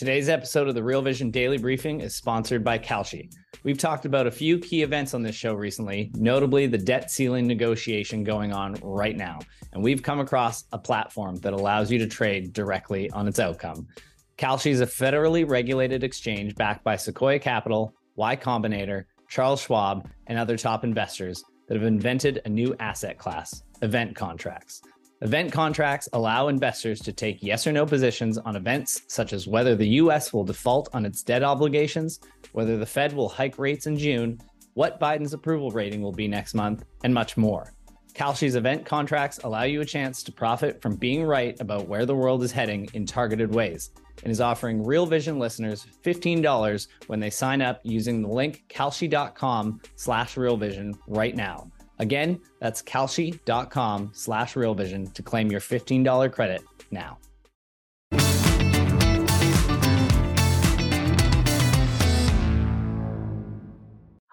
Today's episode of the Real Vision Daily Briefing is sponsored by Kalshi. We've talked about a few key events on this show recently, notably the debt ceiling negotiation going on right now. And we've come across a platform that allows you to trade directly on its outcome. Kalshi is a federally regulated exchange backed by Sequoia Capital, Y Combinator, Charles Schwab, and other top investors that have invented a new asset class event contracts. Event contracts allow investors to take yes or no positions on events such as whether the US will default on its debt obligations, whether the Fed will hike rates in June, what Biden's approval rating will be next month, and much more. Kalshi's event contracts allow you a chance to profit from being right about where the world is heading in targeted ways and is offering Real Vision listeners $15 when they sign up using the link kalshi.com slash realvision right now. Again, that's kalshi.com slash realvision to claim your $15 credit now.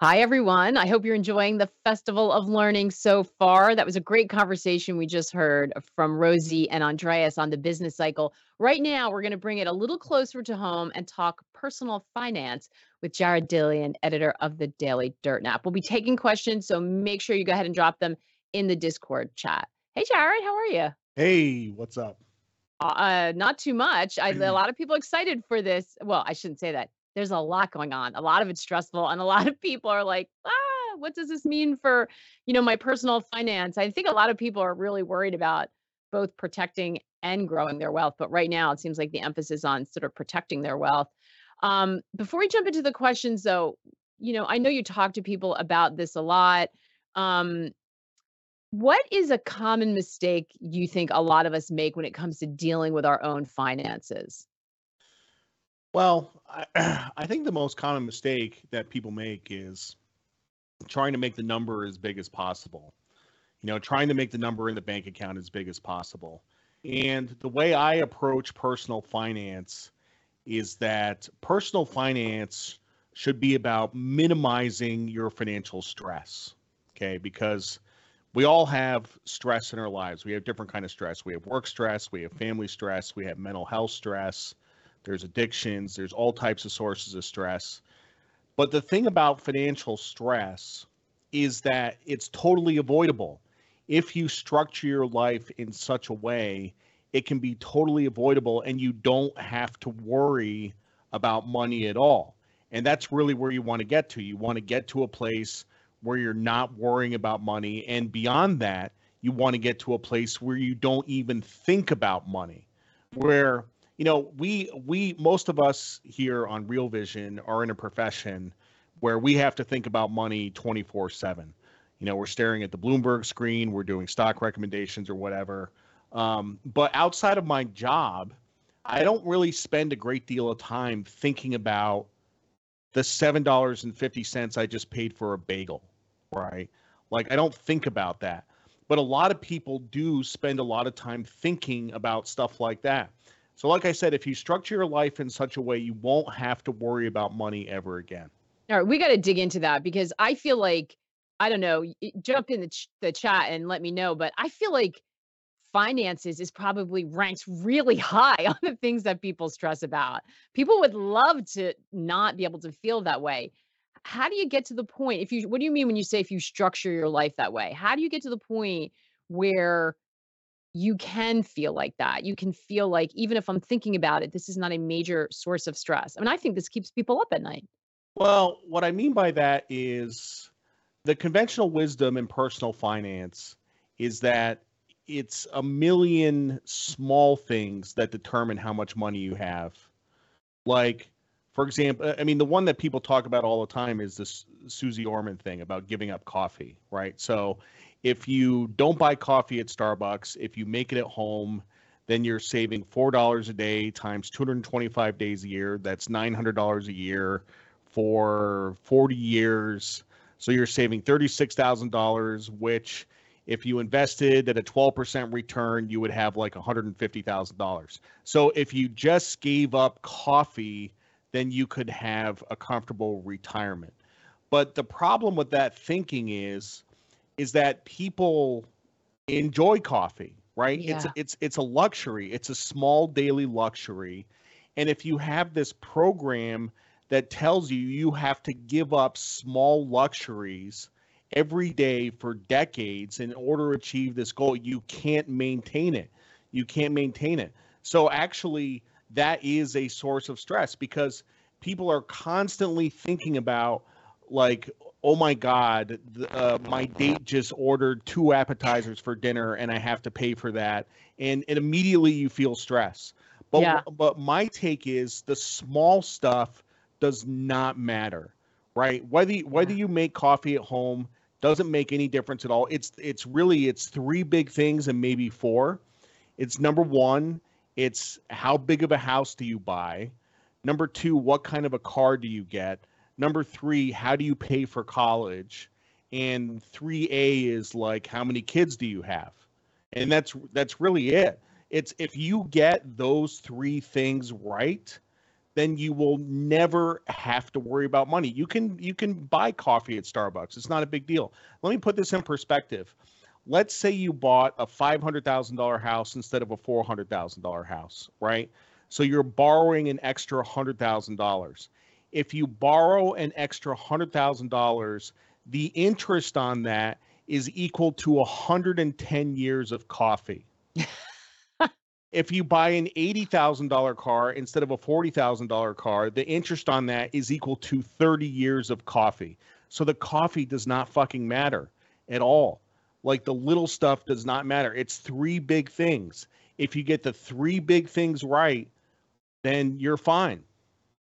Hi, everyone. I hope you're enjoying the Festival of Learning so far. That was a great conversation we just heard from Rosie and Andreas on the business cycle. Right now, we're going to bring it a little closer to home and talk personal finance with Jared Dillian, editor of the Daily Dirtnap. We'll be taking questions, so make sure you go ahead and drop them in the Discord chat. Hey, Jared, how are you? Hey, what's up? Uh, not too much. I, a lot of people excited for this. Well, I shouldn't say that there's a lot going on. A lot of it's stressful, and a lot of people are like, ah, what does this mean for, you know, my personal finance? I think a lot of people are really worried about both protecting and growing their wealth. But right now, it seems like the emphasis on sort of protecting their wealth. Um, before we jump into the questions, though, you know, I know you talk to people about this a lot. Um, what is a common mistake you think a lot of us make when it comes to dealing with our own finances? Well, I, I think the most common mistake that people make is trying to make the number as big as possible. You know, trying to make the number in the bank account as big as possible. And the way I approach personal finance is that personal finance should be about minimizing your financial stress. Okay, because we all have stress in our lives. We have different kind of stress. We have work stress, we have family stress, we have mental health stress, there's addictions, there's all types of sources of stress. But the thing about financial stress is that it's totally avoidable. If you structure your life in such a way, it can be totally avoidable and you don't have to worry about money at all. And that's really where you want to get to. You want to get to a place where you're not worrying about money. And beyond that, you want to get to a place where you don't even think about money, where you know, we we most of us here on Real Vision are in a profession where we have to think about money 24/7. You know, we're staring at the Bloomberg screen, we're doing stock recommendations or whatever. Um, but outside of my job, I don't really spend a great deal of time thinking about the seven dollars and fifty cents I just paid for a bagel, right? Like I don't think about that. But a lot of people do spend a lot of time thinking about stuff like that. So, like I said, if you structure your life in such a way, you won't have to worry about money ever again. All right, we got to dig into that because I feel like I don't know. Jump in the ch- the chat and let me know. But I feel like finances is probably ranked really high on the things that people stress about. People would love to not be able to feel that way. How do you get to the point? If you, what do you mean when you say if you structure your life that way? How do you get to the point where you can feel like that. You can feel like, even if I'm thinking about it, this is not a major source of stress. I mean, I think this keeps people up at night. Well, what I mean by that is the conventional wisdom in personal finance is that it's a million small things that determine how much money you have. Like, for example, I mean, the one that people talk about all the time is this Suze Orman thing about giving up coffee, right? So if you don't buy coffee at Starbucks, if you make it at home, then you're saving four dollars a day times 225 days a year. That's nine hundred dollars a year for 40 years. So you're saving thirty-six thousand dollars, which if you invested at a 12% return, you would have like $150,000. So if you just gave up coffee, then you could have a comfortable retirement. But the problem with that thinking is is that people enjoy coffee, right? Yeah. It's it's it's a luxury. It's a small daily luxury. And if you have this program that tells you you have to give up small luxuries every day for decades in order to achieve this goal, you can't maintain it. You can't maintain it. So actually, that is a source of stress because people are constantly thinking about like oh my god uh, my date just ordered two appetizers for dinner and i have to pay for that and, and immediately you feel stress but Yeah. but my take is the small stuff does not matter right whether whether you make coffee at home doesn't make any difference at all. It's it's really it's three big things and maybe four. It's number one it's how big of a house do you buy? Number two what kind of a car do you get? Number three how do you pay for college? And 3a is like how many kids do you have? And that's that's really it. It's if you get those three things right then you will never have to worry about money. You can you can buy coffee at starbucks. It's not a big deal. Let me put this in perspective. Let's say you bought a $500000 house instead of a $400000 house right? So you're borrowing an extra $100000 if you borrow an extra $100000 the interest on that is equal to 110 years of coffee if you buy an $80,000 car instead of a $40,000 car, the interest on that is equal to 30 years of coffee. So the coffee does not fucking matter at all. Like the little stuff does not matter. It's three big things. If you get the three big things right, then you're fine.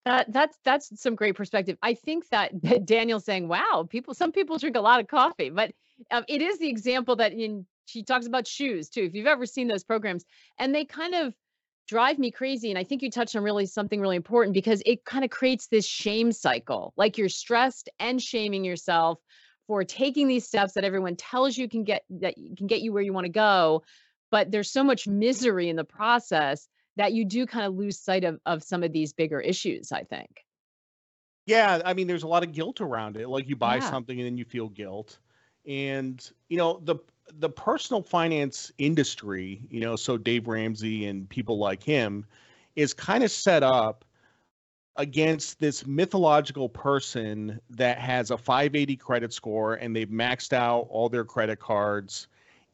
That that's that's some great perspective. I think that, that Daniel's saying, "Wow, people. Some people drink a lot of coffee," but um, it is the example that in she talks about shoes too. If you've ever seen those programs, and they kind of drive me crazy. And I think you touched on really something really important because it kind of creates this shame cycle. Like you're stressed and shaming yourself for taking these steps that everyone tells you can get that can get you where you want to go, but there's so much misery in the process that you do kind of lose sight of of some of these bigger issues. I think. Yeah, I mean, there's a lot of guilt around it. Like you buy Yeah. something and then you feel guilt, and you know the the personal finance industry. You know, so Dave Ramsey and people like him is kind of set up against this mythological person that has a 580 credit score and they've maxed out all their credit cards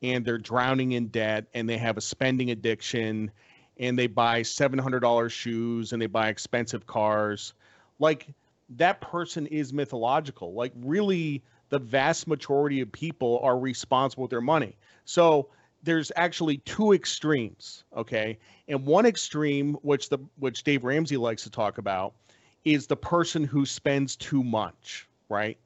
and they're drowning in debt and they have a spending addiction and they buy $700 shoes and they buy expensive cars like that person is mythological like really the vast majority of people are responsible with their money. So there's actually two extremes okay? And one extreme which the which dave ramsey likes to talk about is the person who spends too much right?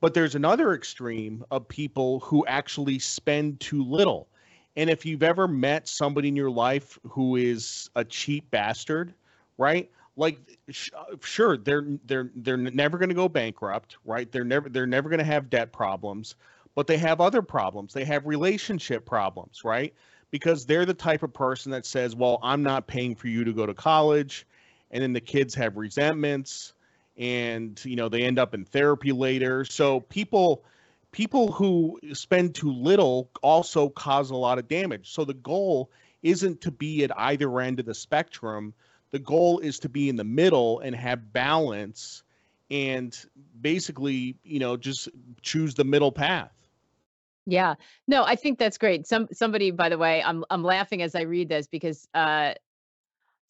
But there's another extreme of people who actually spend too little. And if you've ever met somebody in your life who is a cheap bastard right like sh- uh, sure they're they're they're never going to go bankrupt right? They're never they're never going to have debt problems but they have other problems. They have relationship problems right? Because they're the type of person that says well i'm not paying for you to go to college and then the kids have resentments and you know they end up in therapy later. So people people who spend too little also cause a lot of damage. So the goal isn't to be at either end of the spectrum the goal is to be in the middle and have balance and basically you know just choose the middle path Yeah. No, I think that's great. Some somebody, by the way, I'm I'm laughing as I read this because uh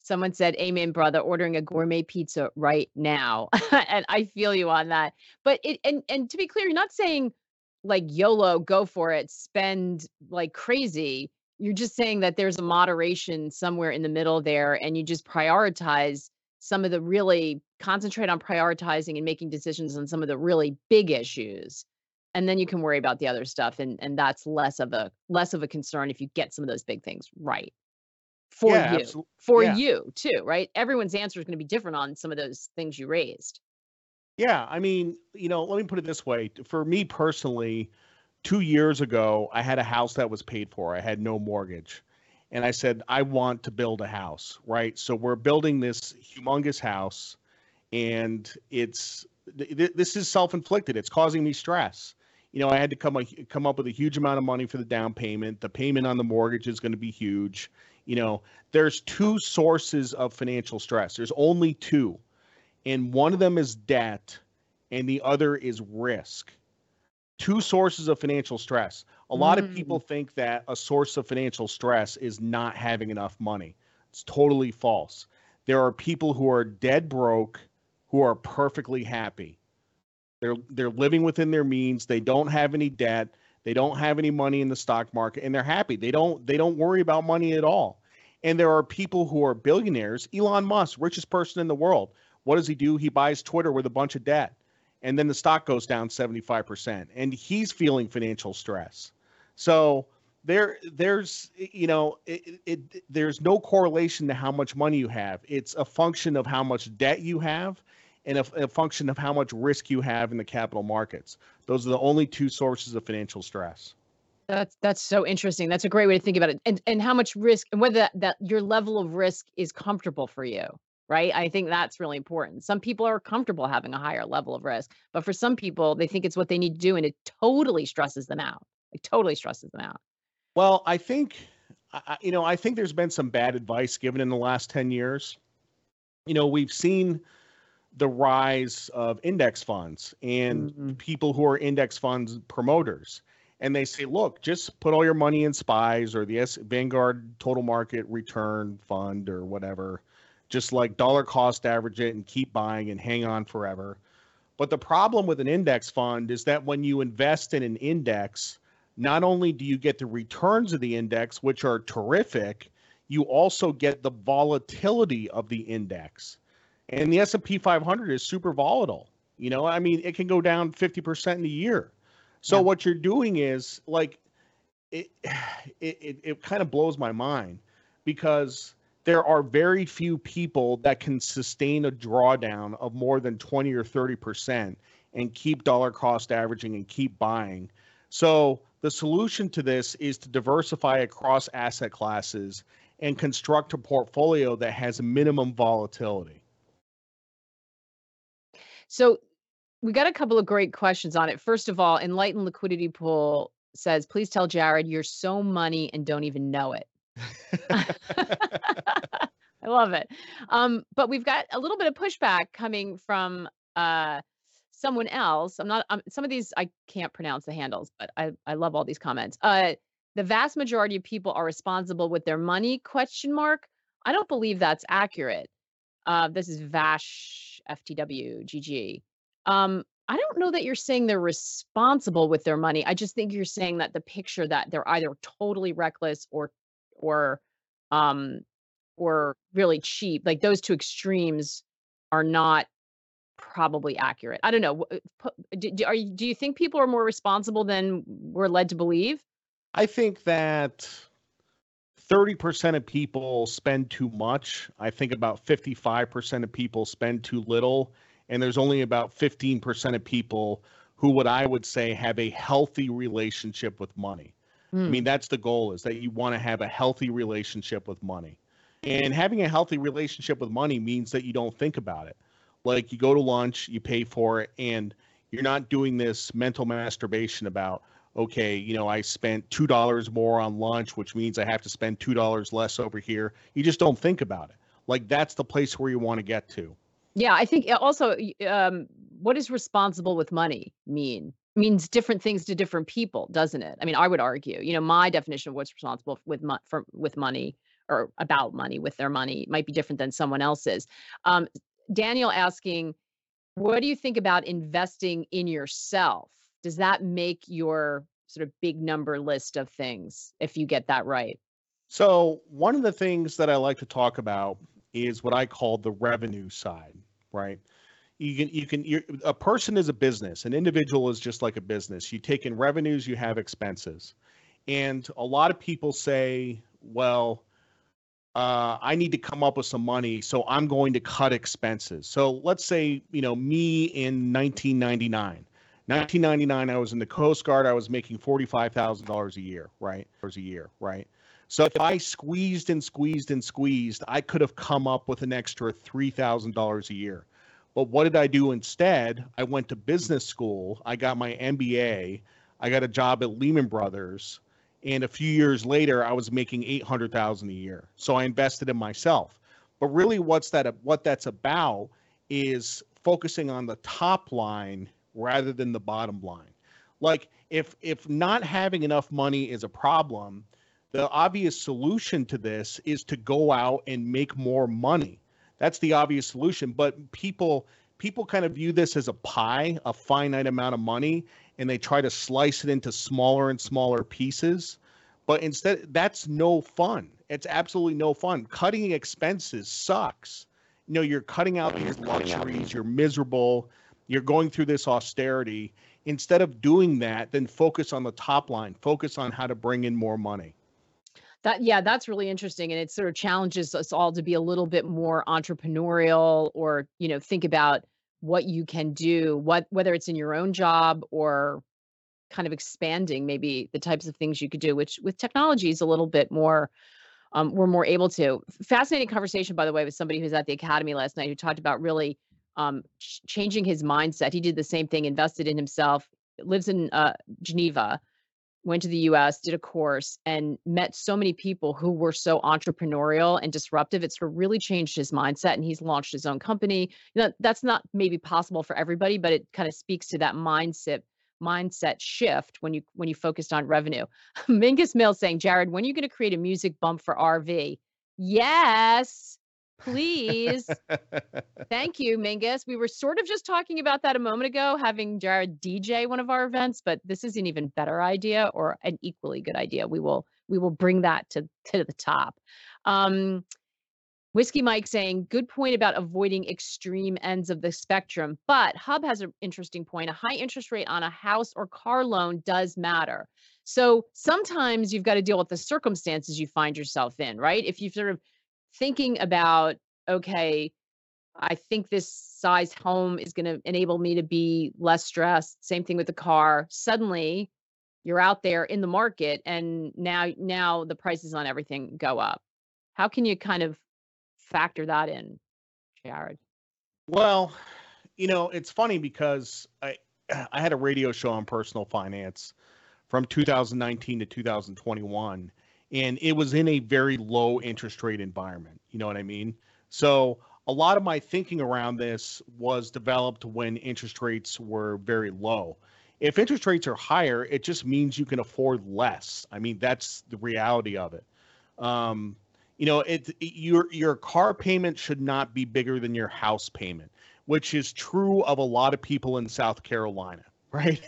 someone said, Amen, brother, ordering a gourmet pizza right now. and I feel you on that. But it and and to be clear, you're not saying like YOLO, go for it, spend like crazy. You're just saying that there's a moderation somewhere in the middle there, and you just prioritize some of the really concentrate on prioritizing and making decisions on some of the really big issues and then you can worry about the other stuff and and that's less of a less of a concern if you get some of those big things right. For yeah you absolutely for yeah. you too right? Everyone's answer is going to be different on some of those things you raised. Yeah i mean you know let me put it this way for me personally two years ago i had a house that was paid for. I had no mortgage. And i said i want to build a house right? So we're building this humongous house and it's th- th- this is self-inflicted. It's causing me stress. You know i had to come a, come up with a huge amount of money for the down payment. The payment on the mortgage is going to be huge. You know, there's two sources of financial stress. There's only two. And one of them is debt and the other is risk. Two sources of financial stress. A lot mm. of people think that a source of financial stress is not having enough money. It's totally false. There are people who are dead broke who are perfectly happy. They're they're living within their means. They don't have any debt. They don't have any money in the stock market and they're happy. They don't they don't worry about money at all. And there are people who are billionaires. Elon Musk, richest person in the world. What does he do? He buys Twitter with a bunch of debt. And then the stock goes down 75%. And he's feeling financial stress. So there there's you know it, it, there's no correlation to how much money you have. It's a function of how much debt you have and a, a, function of how much risk you have in the capital markets. Those are the only two sources of financial stress. That's that's so interesting. That's a great way to think about it. And and how much risk and whether that, that your level of risk is comfortable for you right i think that's really important some people are comfortable having a higher level of risk but for some people they think it's what they need to do and it totally stresses them out it totally stresses them out well, I think, you know, I think there's been some bad advice given in the last 10 years. You know, we've seen the rise of index funds and mm-hmm. people who are index funds promoters. And they say, look, just put all your money in SPYs or the S- Vanguard Total Market Return Fund or whatever. Just like dollar cost average it and keep buying and hang on forever. But the problem with an index fund is that when you invest in an index, not only do you get the returns of the index, which are terrific, you also get the volatility of the index. And the S&P 500 is super volatile. You know, I mean, it can go down 50% in a year. So yeah. what you're doing is like it, it it it kind of blows my mind because there are very few people that can sustain a drawdown of more than 20 or 30% and keep dollar cost averaging and keep buying. So the solution to this is to diversify across asset classes and construct a portfolio that has minimum volatility. So we got a couple of great questions on it. First of all, Enlightened Liquidity Pool says, please tell Jared you're so money and don't even know it. I love it. Um, but we've got a little bit of pushback coming from uh, someone else. I'm not some of these i can't pronounce the handles but i i love all these comments. Uh the vast majority of people are responsible with their money question mark. I don't believe that's accurate. Uh this is vash ftw gg um i don't know that you're saying they're responsible with their money. I just think you're saying that the picture that they're either totally reckless or or um or really cheap like those two extremes are not probably accurate. I don't know. Do, are you, do you think people are more responsible than we're led to believe? I think that 30% of people spend too much. I think about 55% of people spend too little. And there's only about 15% of people who, what I would say, have a healthy relationship with money. Mm. I hmm. mean, that's the goal is that you want to have a healthy relationship with money. And having a healthy relationship with money means that you don't think about it like you go to lunch, you pay for it, and you're not doing this mental masturbation about, okay, you know, I spent two dollars more on lunch, which means I have to spend two dollars less over here. You just don't think about it. Like that's the place where you want to get to. Yeah, I think also, um, what does responsible with money mean? Means different things to different people, doesn't it? I mean, I would argue, you know, my definition of what's responsible with mo- for with money or about money with their money might be different than someone else's. Um, Daniel asking, what do you think about investing in yourself? Does that make your sort of big number list of things if you get that right? So, one of the things that I like to talk about is what I call the revenue side, right? You can, you can, you're, a person is a business, an individual is just like a business. You take in revenues, you have expenses. And a lot of people say, well, uh, I need to come up with some money, so I'm going to cut expenses. So let's say, you know, me in 1999. 1999, I was in the Coast Guard. I was making $45,000 a year, right? A year, right? So if I squeezed and squeezed and squeezed, I could have come up with an extra $3,000 a year. But what did I do instead? I went to business school. I got my MBA. I got a job at Lehman Brothers and a few years later, I was making eight hundred thousand a year. So I invested in myself. But really, what's that? What that's about is focusing on the top line rather than the bottom line. Like if if not having enough money is a problem, the obvious solution to this is to go out and make more money. That's the obvious solution. But people people kind of view this as a pie, a finite amount of money, and they try to slice it into smaller and smaller pieces. But instead, that's no fun. It's absolutely no fun. Cutting expenses sucks. You know, you're cutting out these luxuries, you're miserable, you're going through this austerity. Instead of doing that, then focus on the top line, focus on how to bring in more money. That yeah, that's really interesting, and it sort of challenges us all to be a little bit more entrepreneurial, or you know, think about what you can do, what whether it's in your own job or kind of expanding maybe the types of things you could do, which with technology is a little bit more. Um, we're more able to. Fascinating conversation, by the way, with somebody who's at the academy last night who talked about really um, ch- changing his mindset. He did the same thing, invested in himself, lives in uh, Geneva, went to the US, did a course, and met so many people who were so entrepreneurial and disruptive. It's really changed his mindset, and he's launched his own company. You know, that's not maybe possible for everybody, but it kind of speaks to that mindset mindset shift when you when you focused on revenue. Mingus Mill saying, Jared, when are you going to create a music bump for RV? Yes. Please. Thank you, Mingus. We were sort of just talking about that a moment ago, having Jared DJ one of our events, but this is an even better idea or an equally good idea. We will we will bring that to, to the top. Um, Whiskey Mike saying, good point about avoiding extreme ends of the spectrum. But Hub has an interesting point. A high interest rate on a house or car loan does matter. So sometimes you've got to deal with the circumstances you find yourself in, right? If you've sort of thinking about, okay, I think this size home is going to enable me to be less stressed. Same thing with the car. Suddenly, you're out there in the market, and now now the prices on everything go up. How can you kind of factor that in, Jared? Well, you know, it's funny because I I had a radio show on personal finance from 2019 to 2021 and it was in a very low interest rate environment. You know what I mean? So a lot of my thinking around this was developed when interest rates were very low. If interest rates are higher, it just means you can afford less. I mean, that's the reality of it. Um, you know, it, it your your car payment should not be bigger than your house payment, which is true of a lot of people in South Carolina right?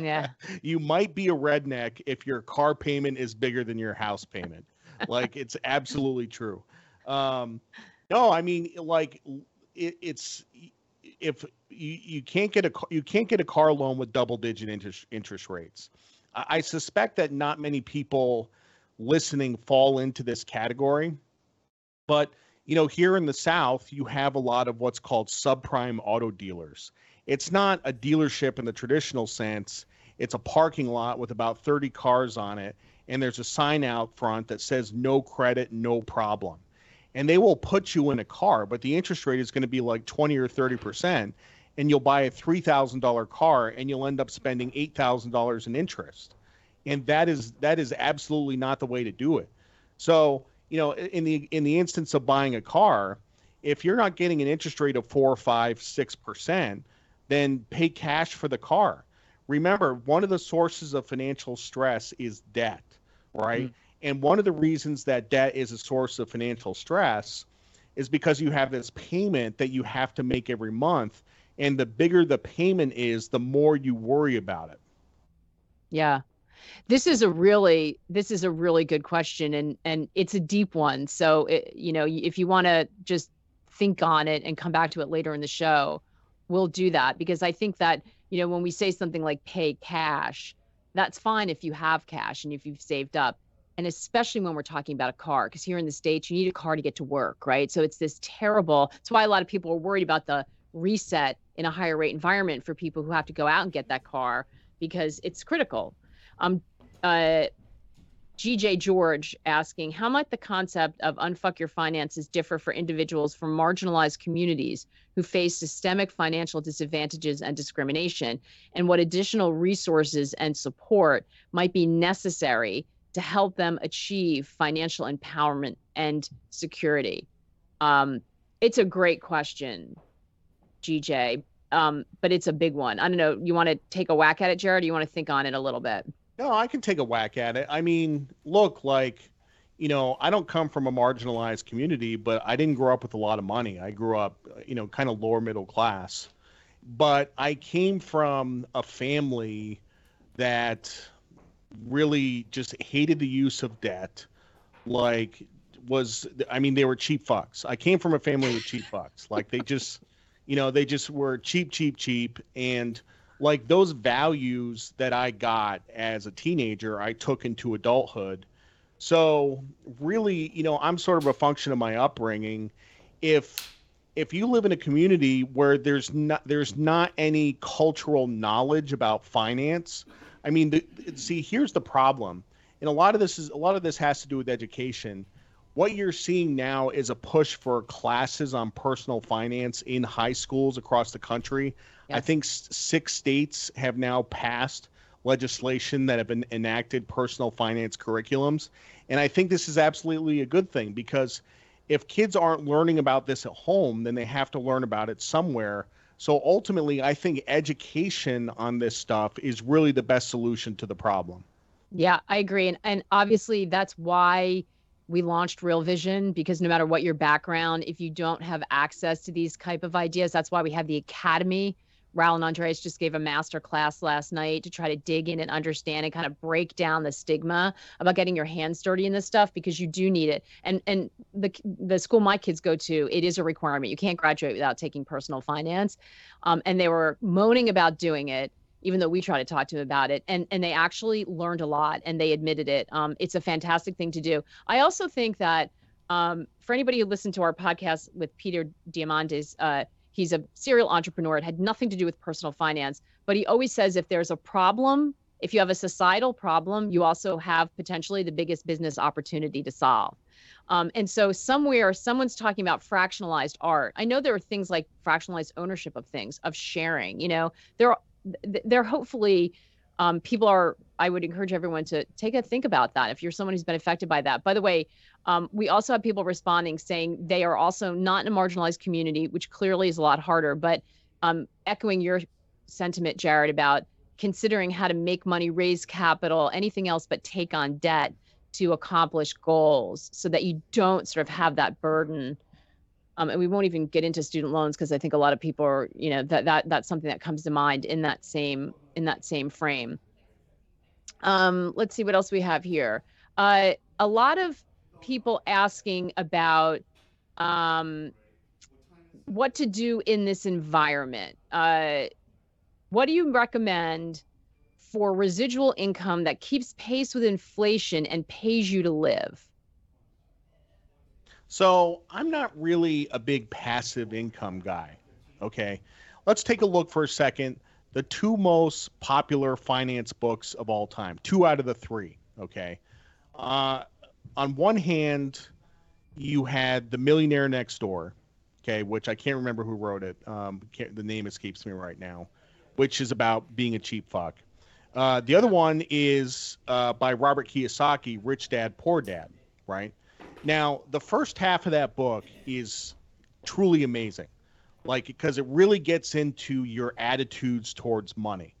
yeah. You might be a redneck if your car payment is bigger than your house payment. like it's absolutely true. Um, no, I mean like it, it's if you, you can't get a you can't get a car loan with double digit interest interest rates. I, I suspect that not many people listening fall into this category, but you know here in the South you have a lot of what's called subprime auto dealers it's not a dealership in the traditional sense. It's a parking lot with about 30 cars on it, and there's a sign out front that says no credit, no problem. And they will put you in a car, but the interest rate is going to be like 20 or 30%, and you'll buy a $3,000 car and you'll end up spending $8,000 in interest. And that is that is absolutely not the way to do it. So, you know, in the in the instance of buying a car, if you're not getting an interest rate of four, five, six percent, then pay cash for the car. Remember, one of the sources of financial stress is debt, right? Mm-hmm. And one of the reasons that debt is a source of financial stress is because you have this payment that you have to make every month. And the bigger the payment is, the more you worry about it. Yeah. This is a really this is a really good question and and it's a deep one. So it, you know, if you want to just think on it and come back to it later in the show, will do that because I think that, you know, when we say something like pay cash, that's fine if you have cash and if you've saved up. And especially when we're talking about a car, because here in the States, you need a car to get to work, right? So it's this terrible, that's why a lot of people are worried about the reset in a higher rate environment for people who have to go out and get that car because it's critical. Um, uh, GJ George asking, how might the concept of unfuck your finances differ for individuals from marginalized communities who face systemic financial disadvantages and discrimination? And what additional resources and support might be necessary to help them achieve financial empowerment and security? Um, it's a great question, GJ, um, but it's a big one. I don't know. You want to take a whack at it, Jared? Or you want to think on it a little bit? No, I can take a whack at it. I mean, look, like, you know, I don't come from a marginalized community, but I didn't grow up with a lot of money. I grew up, you know, kind of lower middle class. But I came from a family that really just hated the use of debt. Like, was, I mean, they were cheap fucks. I came from a family with cheap fucks. Like, they just, you know, they just were cheap, cheap, cheap. And, like those values that I got as a teenager, I took into adulthood. So really, you know, I'm sort of a function of my upbringing. If if you live in a community where there's not there's not any cultural knowledge about finance, I mean, the, see, here's the problem, and a lot of this is a lot of this has to do with education. What you're seeing now is a push for classes on personal finance in high schools across the country. Yes. I think six states have now passed legislation that have been enacted personal finance curriculums. And I think this is absolutely a good thing because if kids aren't learning about this at home, then they have to learn about it somewhere. So ultimately, I think education on this stuff is really the best solution to the problem. Yeah, I agree. And, and obviously, that's why we launched Real Vision because no matter what your background, if you don't have access to these type of ideas, that's why we have the academy Raoul and Andreas just gave a master class last night to try to dig in and understand and kind of break down the stigma about getting your hands dirty in this stuff because you do need it. And and the the school my kids go to, it is a requirement. You can't graduate without taking personal finance. Um, and they were moaning about doing it even though we try to talk to them about it and and they actually learned a lot and they admitted it um, it's a fantastic thing to do i also think that um, for anybody who listened to our podcast with peter diamandis uh, He's a serial entrepreneur. It had nothing to do with personal finance, but he always says if there's a problem, if you have a societal problem, you also have potentially the biggest business opportunity to solve. Um, and so somewhere someone's talking about fractionalized art. I know there are things like fractionalized ownership of things, of sharing. You know, there, there hopefully um, people are. I would encourage everyone to take a think about that. If you're someone who's been affected by that. By the way, um, we also have people responding saying they are also not in a marginalized community, which clearly is a lot harder. But um, echoing your sentiment, Jared, about considering how to make money, raise capital, anything else but take on debt to accomplish goals so that you don't sort of have that burden. Um, and we won't even get into student loans because I think a lot of people are, you know, that that that's something that comes to mind in that same in that same frame. Um, let's see what else we have here. Uh, a lot of people asking about um, what to do in this environment. Uh, what do you recommend for residual income that keeps pace with inflation and pays you to live? So, I'm not really a big passive income guy. Okay. Let's take a look for a second. The two most popular finance books of all time, two out of the three. Okay. Uh, on one hand, you had the Millionaire Next Door, okay, which I can't remember who wrote it. Um, the name escapes me right now, which is about being a cheap fuck. Uh, the other one is uh, by Robert Kiyosaki, Rich Dad Poor Dad. Right now, the first half of that book is truly amazing, like because it really gets into your attitudes towards money.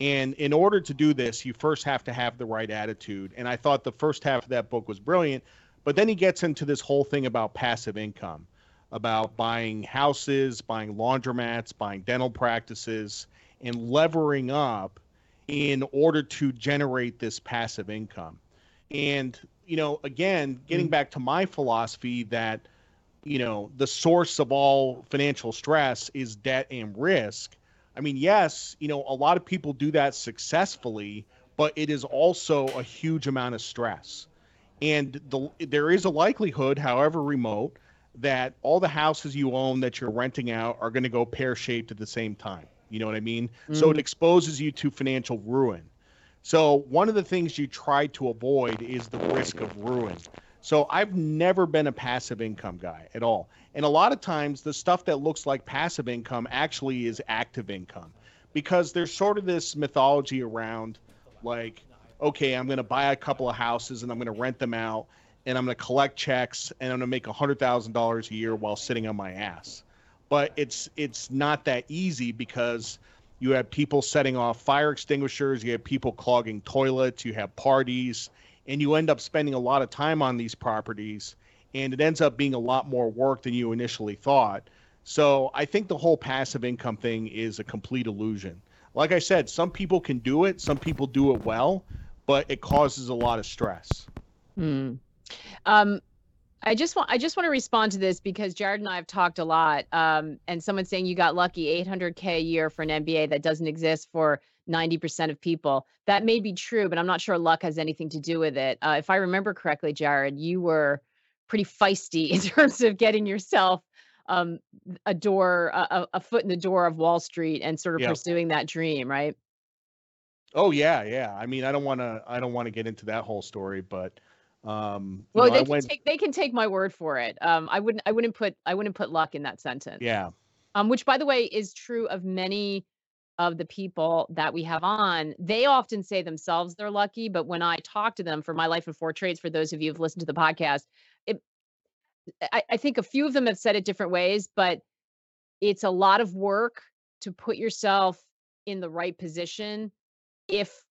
And in order to do this, you first have to have the right attitude. And I thought the first half of that book was brilliant. But then he gets into this whole thing about passive income, about buying houses, buying laundromats, buying dental practices, and levering up in order to generate this passive income. And, you know, again, getting mm. back to my philosophy that, you know, the source of all financial stress is debt and risk I mean, yes, you know, a lot of people do that successfully, but it is also a huge amount of stress. And the, there is a likelihood, however remote, that all the houses you own that you're renting out are going to go pear shaped at the same time. You know what I mean? Mm-hmm. So it mm. exposes you to financial ruin. So one of the things you try to avoid is the risk of ruin. So I've never been a passive income guy at all. And a lot of times the stuff that looks like passive income actually is active income because there's sort of this mythology around like okay, I'm going to buy a couple of houses and I'm going to rent them out and I'm going to collect checks and I'm going to make $100,000 a year while sitting on my ass. But it's it's not that easy because you have people setting off fire extinguishers, you have people clogging toilets, you have parties, and you end up spending a lot of time on these properties and it ends up being a lot more work than you initially thought. So I think the whole passive income thing is a complete illusion. Like I said, some people can do it, some people do it well, but it causes a lot of stress. Hmm. Um, I just want I just want to respond to this because Jared and I have talked a lot. Um, and someone saying you got lucky 800k a year for an MBA that doesn't exist for 90% of people. That may be true, but I'm not sure luck has anything to do with it. Uh, if I remember correctly, Jared, you were pretty feisty in terms of getting yourself um, a door, a, a, foot in the door of Wall Street and sort of pursuing that dream, right? Oh yeah, yeah. I mean, I don't want to, I don't want to get into that whole story, but um, well, know, they can went... take they can take my word for it. Um, I wouldn't I wouldn't put I wouldn't put luck in that sentence. Yeah. Um, which by the way is true of many of the people that we have on. They often say themselves they're lucky, but when I talk to them for my life and four trades, for those of you who've listened to the podcast, it I, I think a few of them have said it different ways, but it's a lot of work to put yourself in the right position if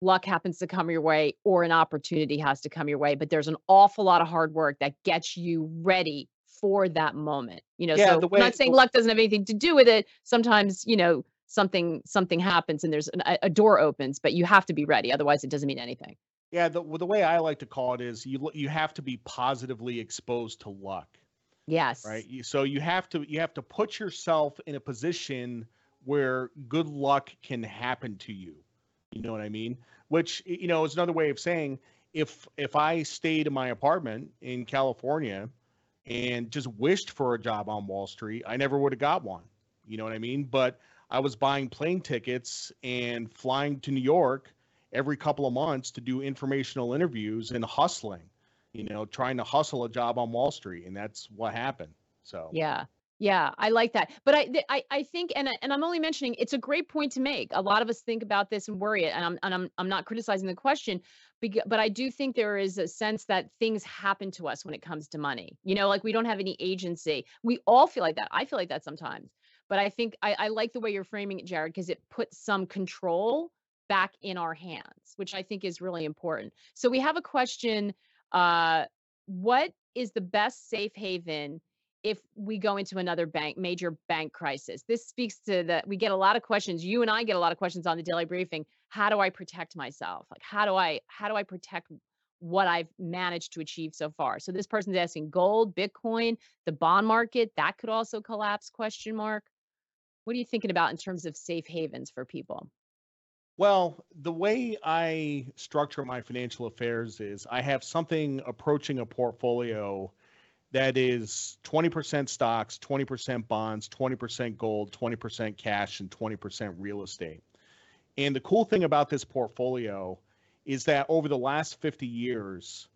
luck happens to come your way or an opportunity has to come your way but there's an awful lot of hard work that gets you ready for that moment you know yeah, so way, i'm not saying luck doesn't have anything to do with it. Sometimes you know something something happens and there's an, a door opens but you have to be ready otherwise it doesn't mean anything. Yeah the, the way i like to call it is you you have to be positively exposed to luck yes. Right so you have to you have to put yourself in a position where good luck can happen to you you know what I mean? Which you know is another way of saying if if I stayed in my apartment in California and just wished for a job on Wall Street, I never would have got one. You know what I mean? But I was buying plane tickets and flying to New York every couple of months to do informational interviews and hustling, you know, trying to hustle a job on Wall Street. And that's what happened. So, yeah. Yeah, I like that. But I, I, I think, and and I'm only mentioning it's a great point to make. A lot of us think about this and worry it, and I'm and I'm I'm not criticizing the question, but I do think there is a sense that things happen to us when it comes to money. You know, like we don't have any agency. We all feel like that. I feel like that sometimes. But I think I, I like the way you're framing it, Jared, because it puts some control back in our hands, which I think is really important. So we have a question. Uh, what is the best safe haven? If we go into another bank major bank crisis this speaks to the we get a lot of questions you and i get a lot of questions on the daily briefing how do i protect myself? Like how do i how do i protect what i've managed to achieve so far? So this person's asking gold bitcoin the bond market that could also collapse? question mark. What are you thinking about in terms of safe havens for people? Well, the way I structure my financial affairs is I have something approaching a portfolio that is 20% stocks, 20% bonds, 20% gold, 20% cash, and 20% real estate. And the cool thing about this portfolio is that over the last 50 years,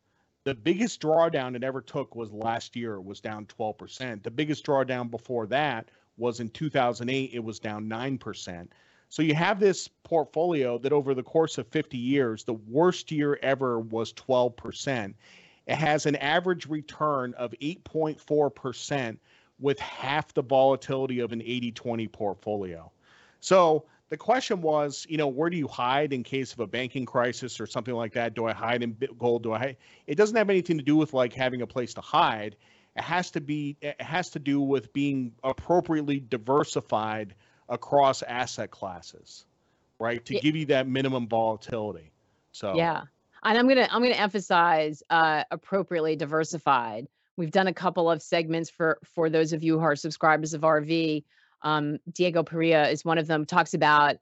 the biggest drawdown it ever took was last year, was down 12%. The biggest drawdown before that was in 2008, it was down 9%. So you have this portfolio that over the course of 50 years, the worst year ever was 12%. It has an average return of 8.4% with half the volatility of an 80 20 portfolio. So the question was, you know, where do you hide in case of a banking crisis or something like that? Do I hide in gold? Do I? Hide? It doesn't have anything to do with like having a place to hide. It has to be. It has to do with being appropriately diversified across asset classes, right? To yeah. give you that minimum volatility. So yeah, and i'm gonna i'm gonna emphasize uh, appropriately diversified. We've done a couple of segments for for those of you who are subscribers of rv um, diego parrilla is one of them talks about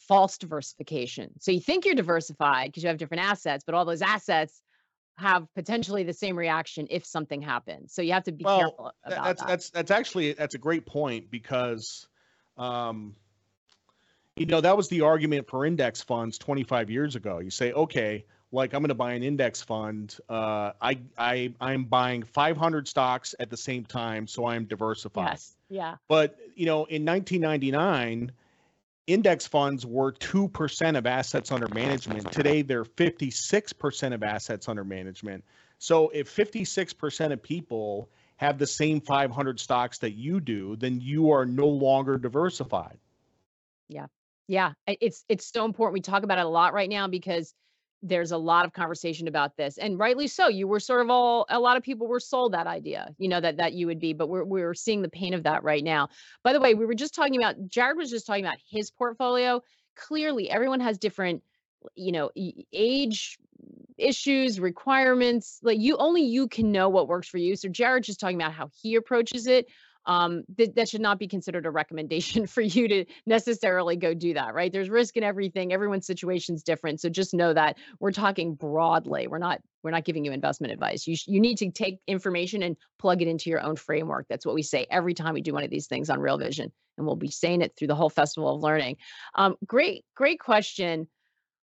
false diversification. So you think you're diversified because you have different assets but all those assets have potentially the same reaction if something happens. So you have to be well, careful about that's that. that's that's actually that's a great point because um you know that was the argument for index funds 25 years ago. You say okay like I'm going to buy an index fund, uh, I I I'm buying 500 stocks at the same time, so I'm diversified. Yes. Yeah. But you know, in 1999, index funds were 2% of assets under management. Today, they're 56% of assets under management. So if 56% of people have the same 500 stocks that you do, then you are no longer diversified. Yeah. Yeah. It's it's so important. We talk about it a lot right now because there's a lot of conversation about this and rightly so you were sort of all a lot of people were sold that idea you know that that you would be but we're we're seeing the pain of that right now. By the way we were just talking about jared was just talking about his portfolio. Clearly everyone has different you know age issues requirements like you only you can know what works for you. So jared just talking about how he approaches it um, th- that should not be considered a recommendation for you to necessarily go do that, right? There's risk in everything. Everyone's situation is different. So just know that we're talking broadly. We're not we're not giving you investment advice. You sh- you need to take information and plug it into your own framework. That's what we say every time we do one of these things on Real Vision, and we'll be saying it through the whole festival of learning. Um, great great question.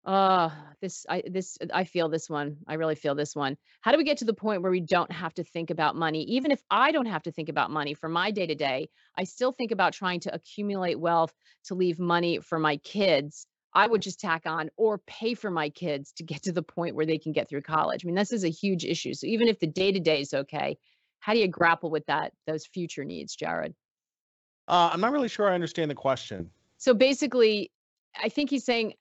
Uh, this I this I feel this one. I really feel this one. How do we get to the point where we don't have to think about money? Even if I don't have to think about money for my day to day, I still think about trying to accumulate wealth to leave money for my kids. I would just tack on or pay for my kids to get to the point where they can get through college. I mean, this is a huge issue. So even if the day to day is okay, how do you grapple with that those future needs, Jared? Uh, I'm not really sure I understand the question. So basically, I think he's saying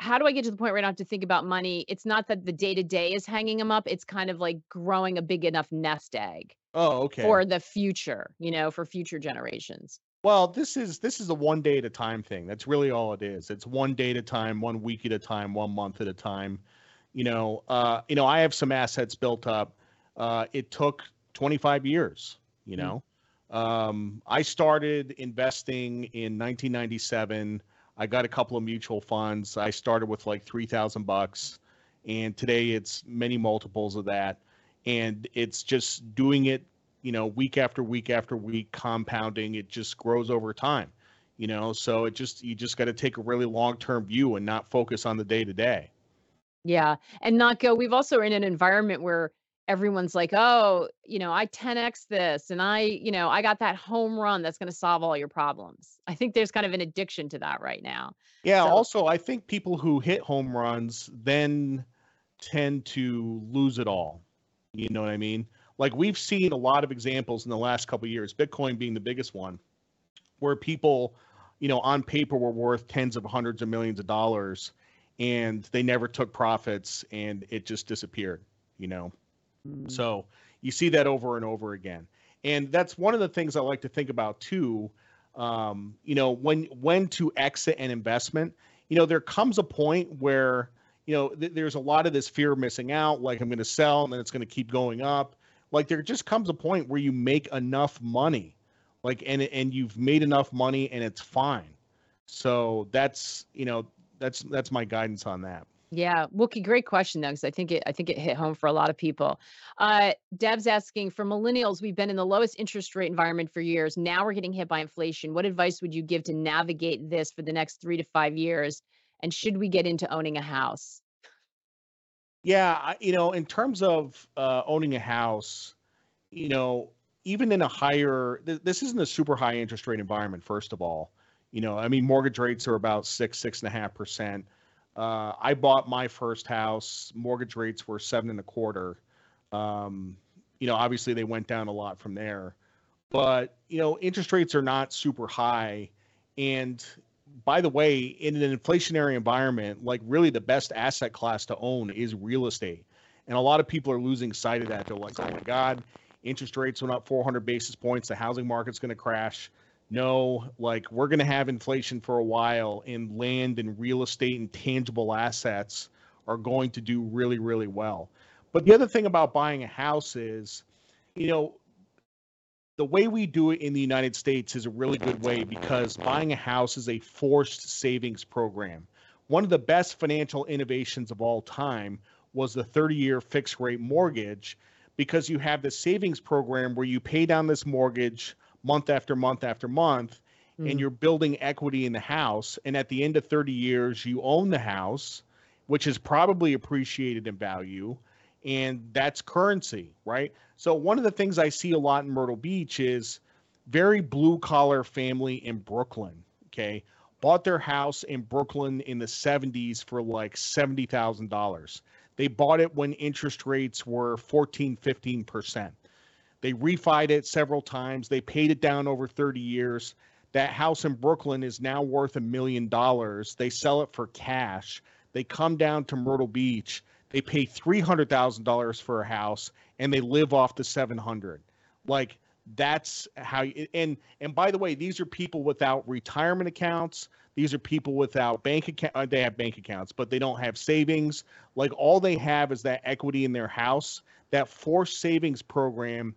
how do I get to the point where I don't have to think about money? It's not that the day to day is hanging them up. It's kind of like growing a big enough nest egg. Oh, okay. For the future, you know, for future generations. Well, this is this is a one day at a time thing. That's really all it is. It's one day at a time, one week at a time, one month at a time. You know, uh, you know, I have some assets built up. Uh, it took 25 years. You mm. know, mm-hmm. um, I started investing in 1997 I got a couple of mutual funds. I started with like 3000 bucks and today it's many multiples of that and it's just doing it, you know, week after week after week compounding. It just grows over time. You know, so it just you just got to take a really long-term view and not focus on the day to day. Yeah, and not go. We've also in an environment where everyone's like, oh, you know, I 10x this and I, you know, I got that home run that's going to solve all your problems. I think there's kind of an addiction to that right now. Yeah. So, also, I think people who hit home runs then tend to lose it all. You know what I mean? Like we've seen a lot of examples in the last couple years, Bitcoin being the biggest one, where people, you know, on paper were worth tens of hundreds of millions of dollars and they never took profits and it just disappeared, you know. Mm. So you see that over and over again. And that's one of the things I like to think about too. Um, you know, when when to exit an investment. You know, there comes a point where you know th- there's a lot of this fear of missing out. Like I'm going to sell, and then it's going to keep going up. Like there just comes a point where you make enough money, like and and you've made enough money, and it's fine. So that's you know that's that's my guidance on that. Yeah, Wookie, great question though, because I think it I think it hit home for a lot of people. Uh, Dev's asking for millennials, we've been in the lowest interest rate environment for years. Now we're getting hit by inflation. What advice would you give to navigate this for the next three to five years? And should we get into owning a house? Yeah, you know, in terms of uh, owning a house, you know, even in a higher, th- this isn't a super high interest rate environment. First of all, you know, I mean, mortgage rates are about six, six and a half percent uh, I bought my first house. Mortgage rates were seven and a quarter. Um, you know, obviously they went down a lot from there, but you know, interest rates are not super high. And by the way, in an inflationary environment, like really the best asset class to own is real estate. And a lot of people are losing sight of that. They're like, oh my God, interest rates went up 400 basis points. The housing market's going to crash no, like we're going to have inflation for a while, and land and real estate and tangible assets are going to do really, really well. But the other thing about buying a house is, you know, the way we do it in the United States is a really good way because buying a house is a forced savings program. One of the best financial innovations of all time was the 30 year fixed rate mortgage because you have the savings program where you pay down this mortgage month after month after month mm. and you're building equity in the house and at the end of 30 years you own the house which is probably appreciated in value and that's currency right so one of the things i see a lot in myrtle beach is very blue collar family in brooklyn okay bought their house in Brooklyn in the 70s for like $70,000. They bought it when interest rates were 14, 15%. They refied it several times. They paid it down over 30 years. That house in Brooklyn is now worth a million dollars. They sell it for cash. They come down to Myrtle Beach. They pay $300,000 for a house and they live off the 700. Like that's how and and by the way, these are people without retirement accounts. These are people without bank account. Uh, they have bank accounts, but they don't have savings. Like all they have is that equity in their house. That forced savings program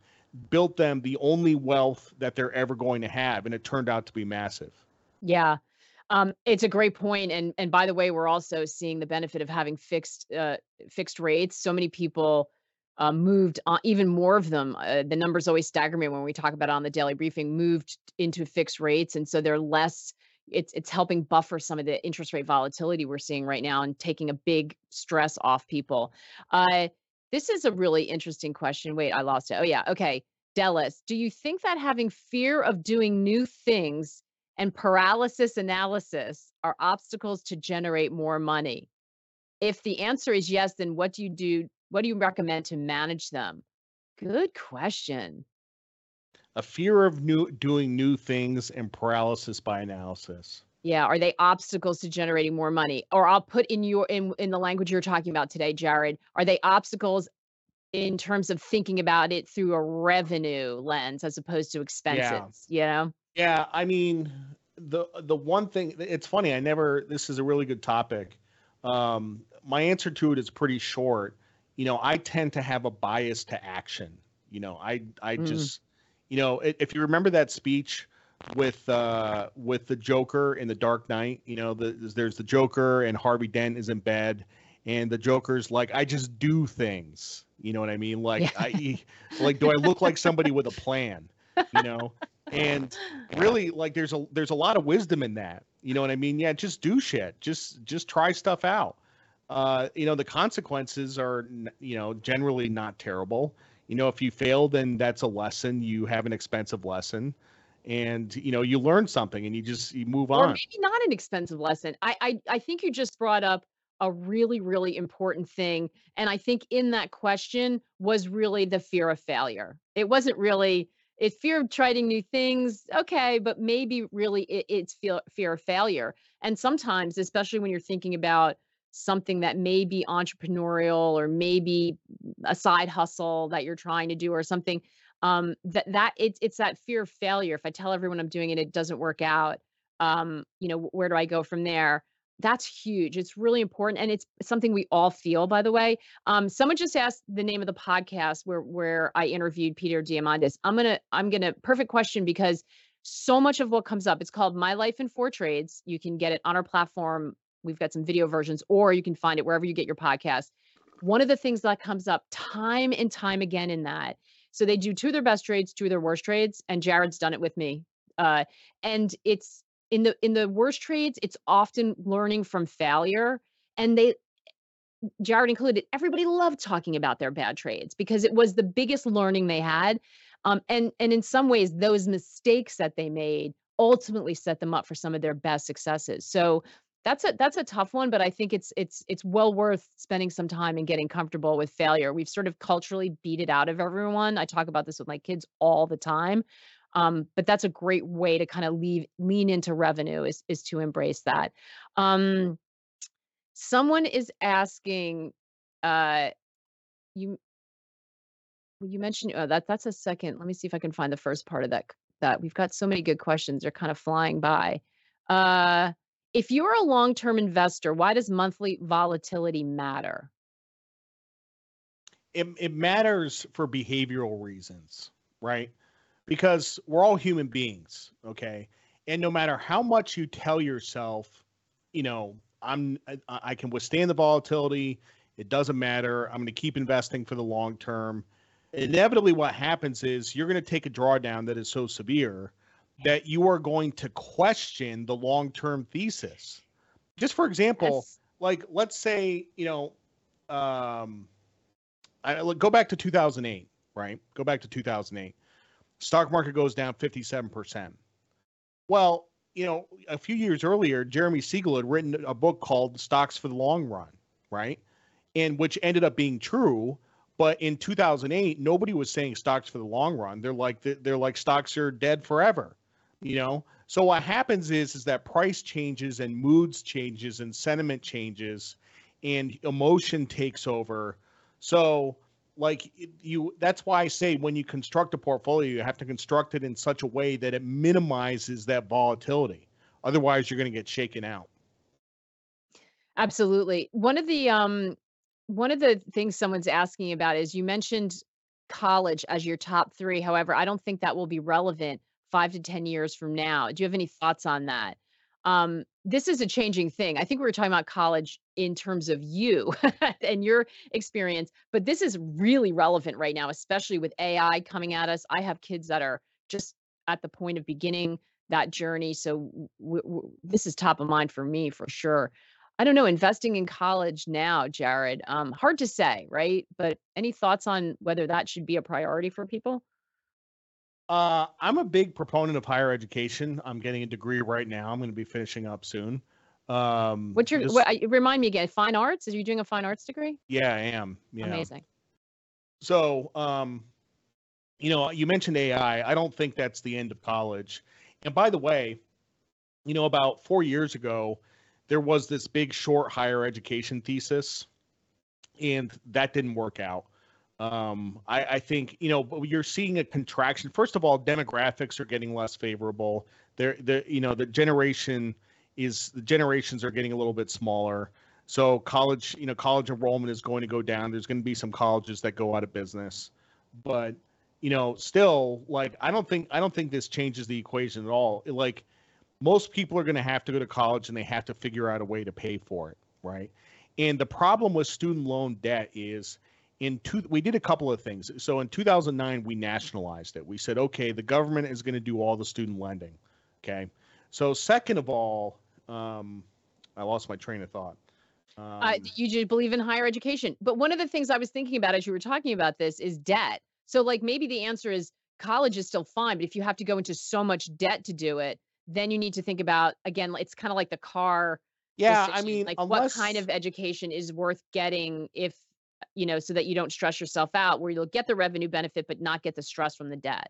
built them the only wealth that they're ever going to have, and it turned out to be massive. Yeah. Um, it's a great point, and and by the way, we're also seeing the benefit of having fixed uh, fixed rates. So many people uh, moved on, even more of them. Uh, the numbers always stagger me when we talk about it on the daily briefing. Moved into fixed rates, and so they're less. It's it's helping buffer some of the interest rate volatility we're seeing right now, and taking a big stress off people. Uh, this is a really interesting question. Wait, I lost it. Oh yeah, okay. Dallas, do you think that having fear of doing new things and paralysis analysis are obstacles to generate more money? If the answer is yes, then what do you do what do you recommend to manage them? Good question. A fear of new doing new things and paralysis by analysis. Yeah, are they obstacles to generating more money? Or I'll put in your in in the language you're talking about today, Jared, are they obstacles in terms of thinking about it through a revenue lens as opposed to expenses, yeah. you know? Yeah, I mean, the the one thing it's funny, I never this is a really good topic. Um my answer to it is pretty short you know, I tend to have a bias to action. You know, I I mm. just, you know, if you remember that speech with uh with the Joker in the Dark Knight, you know, the, there's the Joker and Harvey Dent is in bed, and the Joker's like, I just do things. You know what I mean? Like, yeah. I like, do I look like somebody with a plan? You know, and really, like, there's a there's a lot of wisdom in that. You know what I mean? Yeah, just do shit. Just just try stuff out uh, you know, the consequences are, you know, generally not terrible. You know, if you fail, then that's a lesson. You have an expensive lesson, and you know, you learn something, and you just you move or on. maybe not an expensive lesson. I, I I think you just brought up a really really important thing, and I think in that question was really the fear of failure. It wasn't really it's fear of trying new things okay but maybe really it, it's fear, fear of failure and sometimes especially when you're thinking about something that may be entrepreneurial or maybe a side hustle that you're trying to do or something um, that that it's it's that fear of failure. If i tell everyone i'm doing it it doesn't work out um, you know where do i go from there? That's huge. It's really important and it's something we all feel by the way. Um, someone just asked the name of the podcast where where i interviewed peter diamandis. I'm gonna i'm gonna perfect question because so much of what comes up it's called my life in four trades. You can get it on our platform. We've got some video versions, or you can find it wherever you get your podcast. One of the things that comes up time and time again in that. So they do two of their best trades, two of their worst trades, and Jared's done it with me. Uh, and it's in the in the worst trades, it's often learning from failure. And they Jared included, everybody loved talking about their bad trades because it was the biggest learning they had. Um, and and in some ways, those mistakes that they made ultimately set them up for some of their best successes. So that's a that's a tough one but i think it's it's it's well worth spending some time and getting comfortable with failure. We've sort of culturally beat it out of everyone. I talk about this with my kids all the time um, but that's a great way to kind of leave lean into revenue is is to embrace that. Um, someone is asking uh, you you mentioned uh, that that's a second let me see if i can find the first part of that that we've got so many good questions they're kind of flying by. Uh if you're a long term investor, why does monthly volatility matter? It, it matters for behavioral reasons, right? Because we're all human beings, okay? And no matter how much you tell yourself, you know, I'm I, I can withstand the volatility, it doesn't matter. I'm going to keep investing for the long term. Inevitably, what happens is you're going to take a drawdown that is so severe that you are going to question the long term thesis. Just for example, yes. like let's say, you know, um, I go back to 2008, right? Go back to 2008. Stock market goes down 57%. Well, you know, a few years earlier, Jeremy Siegel had written a book called Stocks for the Long Run, right? And which ended up being true. But in 2008, nobody was saying stocks for the long run. They're like they're like stocks are dead forever, you know. So what happens is is that price changes and moods changes and sentiment changes, and emotion takes over. So like you that's why I say when you construct a portfolio, you have to construct it in such a way that it minimizes that volatility. Otherwise, you're going to get shaken out. Absolutely. One of the um one of the things someone's asking about is you mentioned college as your top 3. However, I don't think that will be relevant 5 to 10 years from now. Do you have any thoughts on that? Um, this is a changing thing. I think we were talking about college in terms of you and your experience, but this is really relevant right now, especially with AI coming at us. I have kids that are just at the point of beginning that journey, so w- w- this is top of mind for me for sure. I don't know, investing in college now, Jared, um, hard to say, right? But any thoughts on whether that should be a priority for people? Uh, I'm a big proponent of higher education. I'm getting a degree right now. I'm going to be finishing up soon. Um, What's your, this- what, remind me again, fine arts? Are you doing a fine arts degree? yeah, I am. Yeah. Amazing. So, um, you know, you mentioned AI. I don't think that's the end of college. And by the way, you know, about four years ago, there was this big short higher education thesis, and that didn't work out. Um, I, I think you know you're seeing a contraction. First of all, demographics are getting less favorable. They're the you know the generation is the generations are getting a little bit smaller. So college, you know, college enrollment is going to go down. There's going to be some colleges that go out of business, but you know, still, like I don't think I don't think this changes the equation at all. Like most people are going to have to go to college and they have to figure out a way to pay for it, right? And the problem with student loan debt is in two we did a couple of things. So in 2009 we nationalized it. We said, okay, the government is going to do all the student lending. Okay. So second of all, um, I lost my train of thought. Um, Uh, you do believe in higher education. But one of the things I was thinking about as you were talking about this is debt. So, like, maybe the answer is college is still fine, but if you have to go into so much debt to do it, then you need to think about again, it's kind of like the car. yeah, I mean, like unless, what kind of education is worth getting if, you know, so that you don't stress yourself out, where you'll get the revenue benefit, but not get the stress from the debt.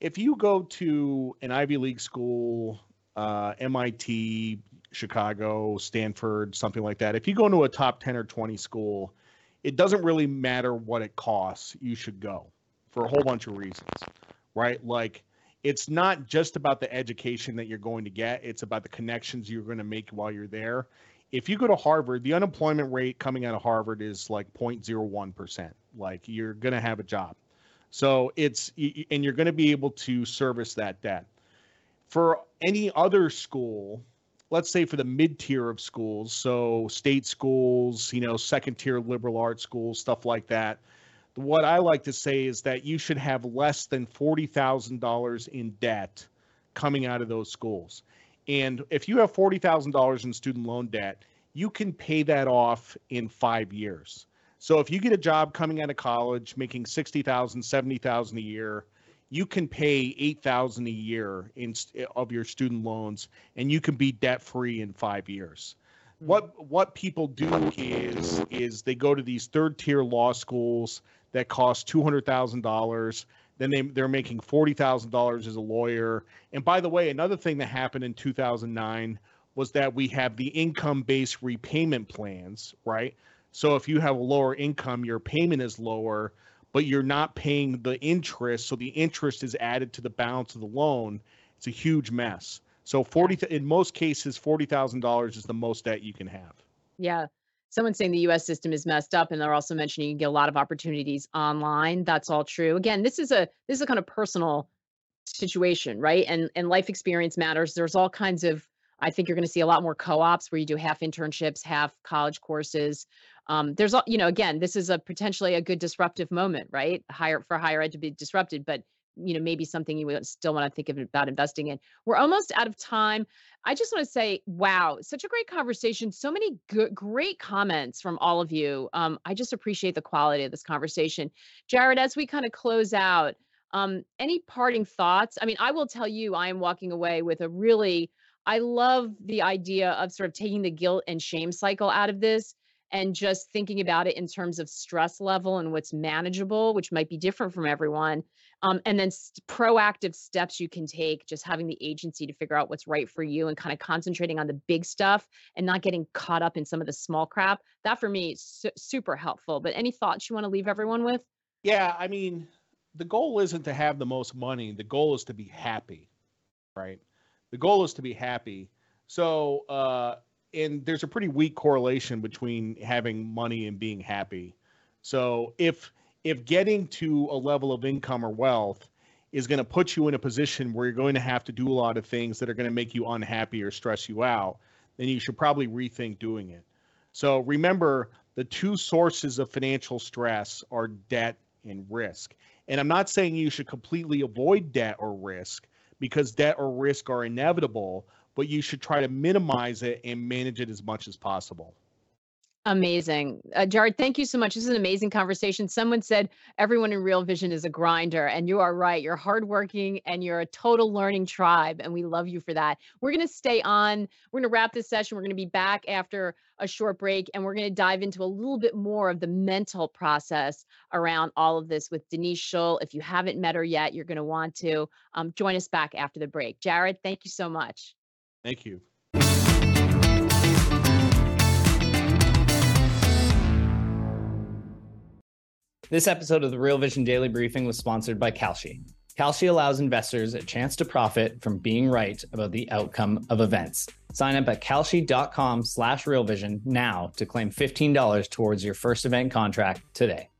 if you go to an Ivy League school, uh, MIT, Chicago, Stanford, something like that, if you go into a top 10 or 20 school, it doesn't really matter what it costs. You should go for a whole bunch of reasons, right? Like, it's not just about the education that you're going to get, it's about the connections you're going to make while you're there. If you go to Harvard, the unemployment rate coming out of Harvard is like 0.01%. Like, you're going to have a job. So it's and you're going to be able to service that debt. For any other school, let's say for the mid tier of schools, so state schools, you know, second tier liberal arts schools, stuff like that. What I like to say is that you should have less than $40,000 in debt coming out of those schools. And if you have $40,000 in student loan debt, you can pay that off in 5 years. So if you get a job coming out of college making 60,000, 70,000 a year, you can pay 8,000 a year in of your student loans and you can be debt free in 5 years. Hmm. What what people do is is they go to these third tier law schools that cost $200,000 then they they're making $40,000 as a lawyer. And by the way, another thing that happened in 2009 was that we have the income based repayment plans, right? So if you have a lower income, your payment is lower, but you're not paying the interest, so the interest is added to the balance of the loan. It's a huge mess. So 40 in most cases $40,000 is the most debt you can have. Yeah. Someone's saying the US system is messed up and they're also mentioning you get a lot of opportunities online. That's all true. Again, this is a this is a kind of personal situation, right? And and life experience matters. There's all kinds of I think you're going to see a lot more co-ops where you do half internships, half college courses. Um, there's, you know, again, this is a potentially a good disruptive moment, right? Higher for higher ed to be disrupted, but you know, maybe something you would still want to think about investing in. We're almost out of time. I just want to say, wow, such a great conversation. So many good, great comments from all of you. Um, I just appreciate the quality of this conversation. Jared, as we kind of close out, um, any parting thoughts? I mean, I will tell you, I am walking away with a really I love the idea of sort of taking the guilt and shame cycle out of this and just thinking about it in terms of stress level and what's manageable, which might be different from everyone. Um, and then st- proactive steps you can take, just having the agency to figure out what's right for you and kind of concentrating on the big stuff and not getting caught up in some of the small crap. That for me su- super helpful. But any thoughts you want to leave everyone with? Yeah, I mean, the goal isn't to have the most money. The goal is to be happy, right? The goal is to be happy. So, uh, and there's a pretty weak correlation between having money and being happy. So if if getting to a level of income or wealth is going to put you in a position where you're going to have to do a lot of things that are going to make you unhappy or stress you out, then you should probably rethink doing it. So remember, the two sources of financial stress are debt and risk. And I'm not saying you should completely avoid debt or risk because debt or risk are inevitable, but you should try to minimize it and manage it as much as possible. Amazing. Uh, Jared, thank you so much. This is an amazing conversation. Someone said everyone in Real Vision is a grinder, and you are right. You're hardworking and you're a total learning tribe, and we love you for that. We're going to stay on. We're going to wrap this session. We're going to be back after a short break, and we're going to dive into a little bit more of the mental process around all of this with Denise Shull. If you haven't met her yet, you're going to want to um, join us back after the break. Jared, thank you so much. Thank you. This episode of the Real Vision Daily Briefing was sponsored by Kalshi. Kalshi allows investors a chance to profit from being right about the outcome of events. Sign up at kalshi.com slash realvision now to claim $15 towards your first event contract today.